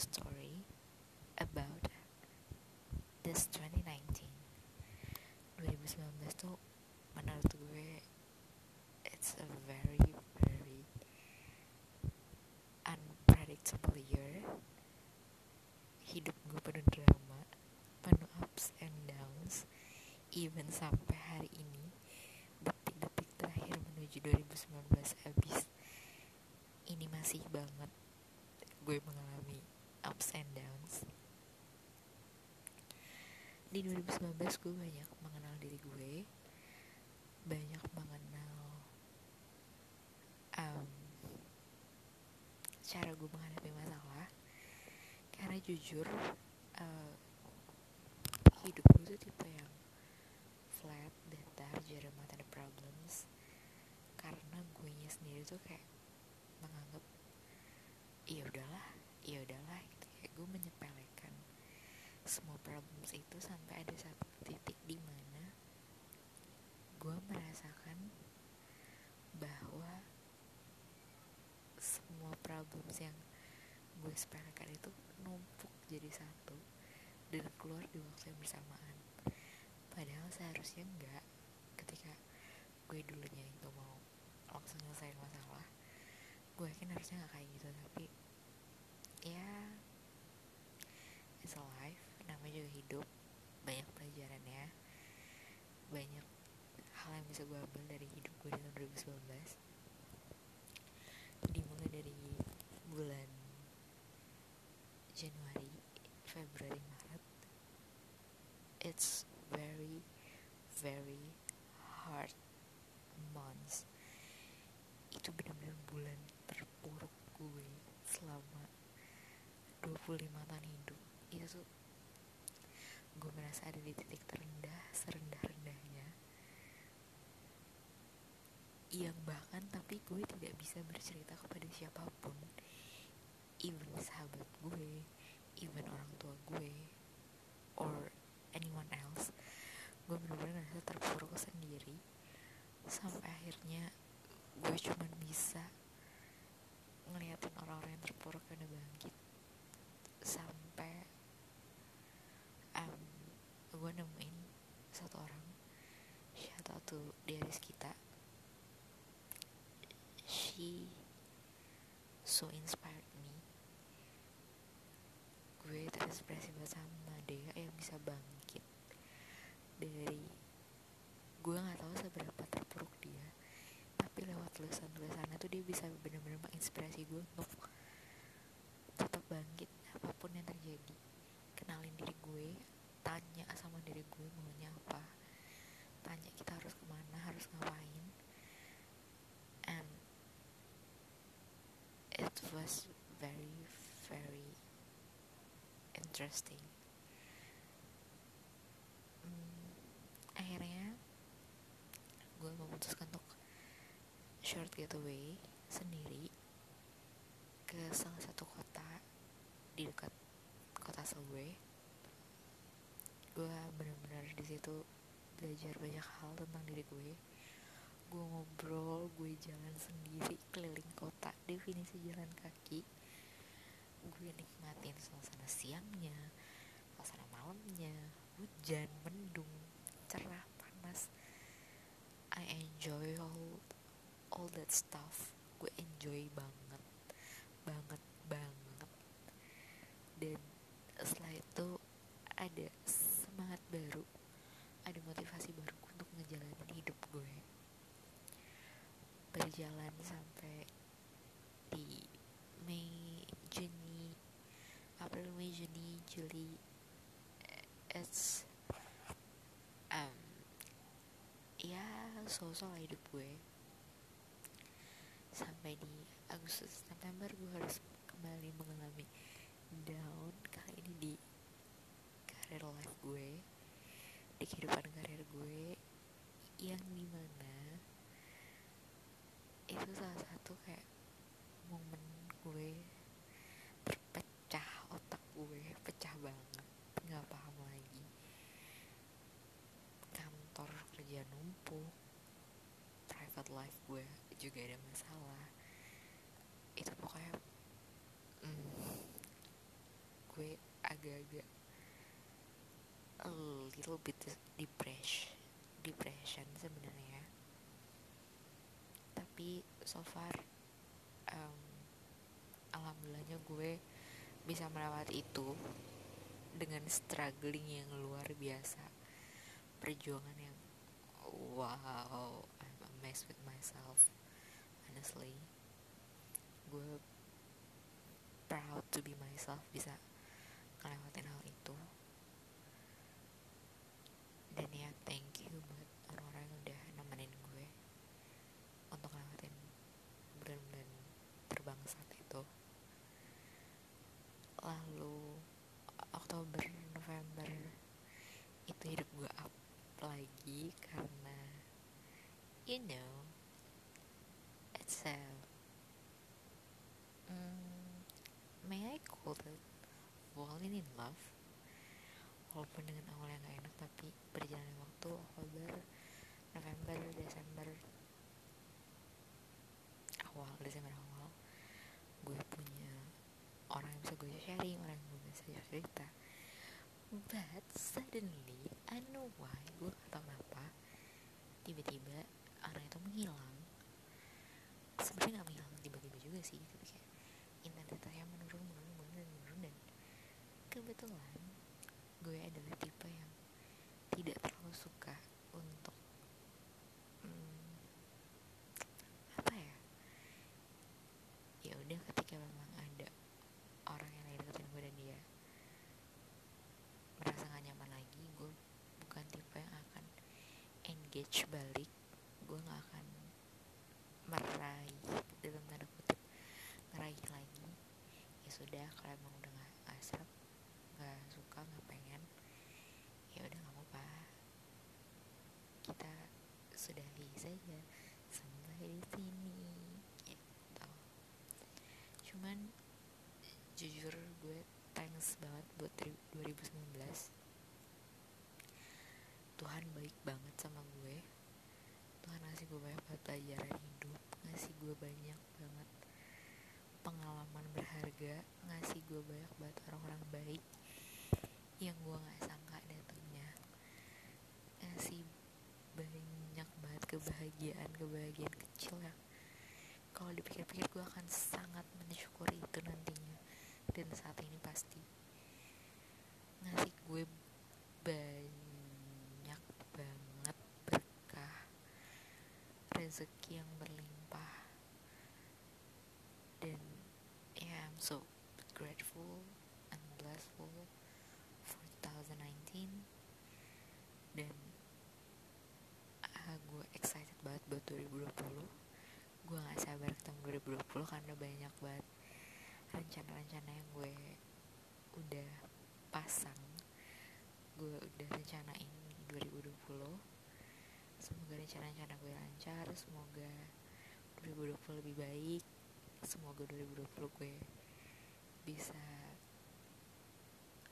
story about this 2019 2019 tuh menurut gue it's a very very unpredictable year. Hidup gue penuh drama penuh ups and downs. Even sampai hari ini detik-detik terakhir menuju 2019 habis ini masih banget gue mengalami ups and downs. Di 2019 gue banyak mengenal diri gue. Banyak mengenal um, cara gue menghadapi masalah. Karena jujur uh, hidup gue tuh tipe yang flat datar jarang ada problems. Karena gue sendiri tuh kayak menganggap iya udahlah iya udahlah gitu. Kayak gue menyepelekan semua problems itu sampai ada satu titik di mana gue merasakan bahwa semua problems yang gue sepelekan itu numpuk jadi satu dan keluar di waktu yang bersamaan. Padahal seharusnya enggak. Ketika gue dulunya itu mau langsung nyelesain masalah gue yakin harusnya nggak kayak gitu. Tapi ya. It's a life namanya juga hidup. Banyak pelajaran ya banyak hal yang bisa gue ambil dari hidup gue di tahun 2019 dimulai dari bulan Januari Februari Maret. It's very very hard months itu benar-benar bulan terpuruk gue selama 25 tahun hidup. Itu tuh gue merasa ada di titik terendah serendah-rendahnya yang bahkan tapi gue tidak bisa bercerita kepada siapa pun. Even sahabat gue even orang tua gue or anyone else. Gue benar-benar ngerasa terpuruk sendiri. Sampai akhirnya gue cuma bisa ngeliatin orang-orang yang terpuruk udah bangkit sampai um, gue nemuin satu orang. Shout out to Diaris kita she so inspired me. Gue terinspirasi banget sama dia yang bisa bangkit. Dari gue nggak tahu seberapa terpuruk dia tapi lewat tulisan-tulisannya tuh dia bisa benar-benar menginspirasi gue untuk tetap bangkit apa pun yang terjadi kenalin diri gue tanya sama diri gue maunya apa tanya kita harus ke mana harus ngapain and it was very very interesting. Hmm, akhirnya gue memutuskan untuk short getaway sendiri ke salah satu kota di dekat kota gue gue benar-benar di situ belajar banyak hal tentang diri gue gue ngobrol gue jalan sendiri keliling kota definisi jalan kaki. Gue nikmatin suasana siangnya suasana malamnya hujan mendung cerah panas. I enjoy all all that stuff. Gue enjoy banget banget banget. Dan setelah itu ada semangat baru ada motivasi baru untuk ngejalanin hidup gue berjalan sampai di Mei Juni April Mei Juni Juli it's um, ya sosok hidup gue. Sampai di Agustus September gue harus kembali mengalami down kali ini di karir life gue di kehidupan karir gue yang di mana itu salah satu kayak momen gue terpecah otak gue pecah banget nggak paham lagi. Kantor kerja numpuk private life gue juga ada masalah. Itu pokoknya mm, gue agak-agak a little bit depression depression sebenarnya tapi so far um, alhamdulillahnya gue bisa melewati itu dengan struggling yang luar biasa. Perjuangan yang wow I'm amazed with myself honestly. Gue proud to be myself bisa ngelewatin hal itu dan ya thank you buat orang-orang yang udah nemenin gue untuk ngelewatin bulan-bulan terbangsat itu lalu Oktober November itu hidup gue up lagi karena you know it's a mm, may I call it falling in love? Walaupun dengan awal yang gak enak tapi berjalan waktu Oktober November Desember awal Desember awal gue punya orang yang bisa gue sharing orang yang gue bisa cerita but suddenly I know why gue gak tau kenapa. Tiba-tiba orang itu menghilang. Sebenarnya gak menghilang tiba-tiba juga sih tapi kayak intensitasnya menurun menurun menurun menurun dan kebetulan gue adalah tipe yang tidak terlalu suka untuk hmm, apa ya ya udah ketika memang ada orang yang lagi deketin gue dan dia merasa gak nyaman lagi gue bukan tipe yang akan engage balik gue gak akan meraih dalam tanda kutip ngeraih lagi. Ya sudah kalau emang udah gak asap gak suka gak pengen ya udah gak apa-apa. Kita sudahi saja sampai di sini gitu. Cuman jujur gue thanks banget buat 2019 Tuhan baik banget sama gue. Tuhan ngasih gue banyak banget pelajaran hidup ngasih gue banyak banget pengalaman berharga ngasih gue banyak banget orang-orang baik yang gue gak sangka datangnya. Ngasih banyak banget kebahagiaan kebahagiaan kecil yang kalau dipikir-pikir gue akan sangat mensyukuri itu nantinya dan saat ini pasti ngasih gue banyak banget berkah rezeki yang berlimpah. Dan yeah, I'm so grateful and blessful for 2019 dan uh, gue excited banget buat 2020 gue gak sabar ketemu 2020 karena banyak banget rencana-rencana yang gue udah pasang. Gue udah rencanain 2020 semoga rencana-rencana gue lancar semoga 2020 lebih baik semoga 2020 gue bisa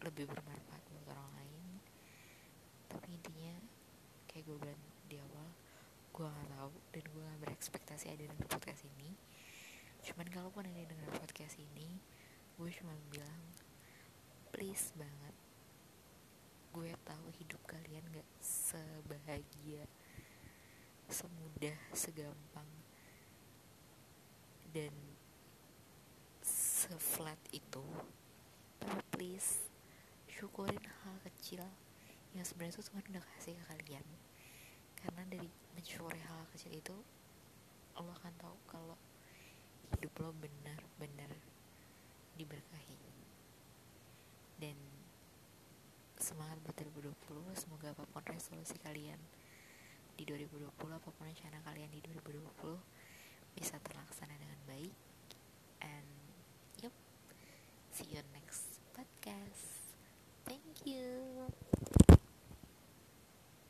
lebih bermanfaat buat orang lain. Tapi intinya kayak gue bilang di awal gue gak tahu dan gue gak berekspektasi ada dengan podcast ini. Cuman kalaupun ada yang denger podcast ini gue cuma bilang please banget gue tahu hidup kalian gak sebahagia semudah segampang dan seflat itu tapi please syukurin hal kecil yang sebenarnya itu Tuhan udah kasih ke kalian. Karena dari mensyukuri hal kecil itu Allah akan tahu kalau hidup lo benar-benar diberkahi. Dan semangat buat 2020 semoga apa pun resolusi kalian di 2020 apa pun rencana kalian di 2020 bisa terlaksana dengan baik. And yep see you next podcast. Thank you.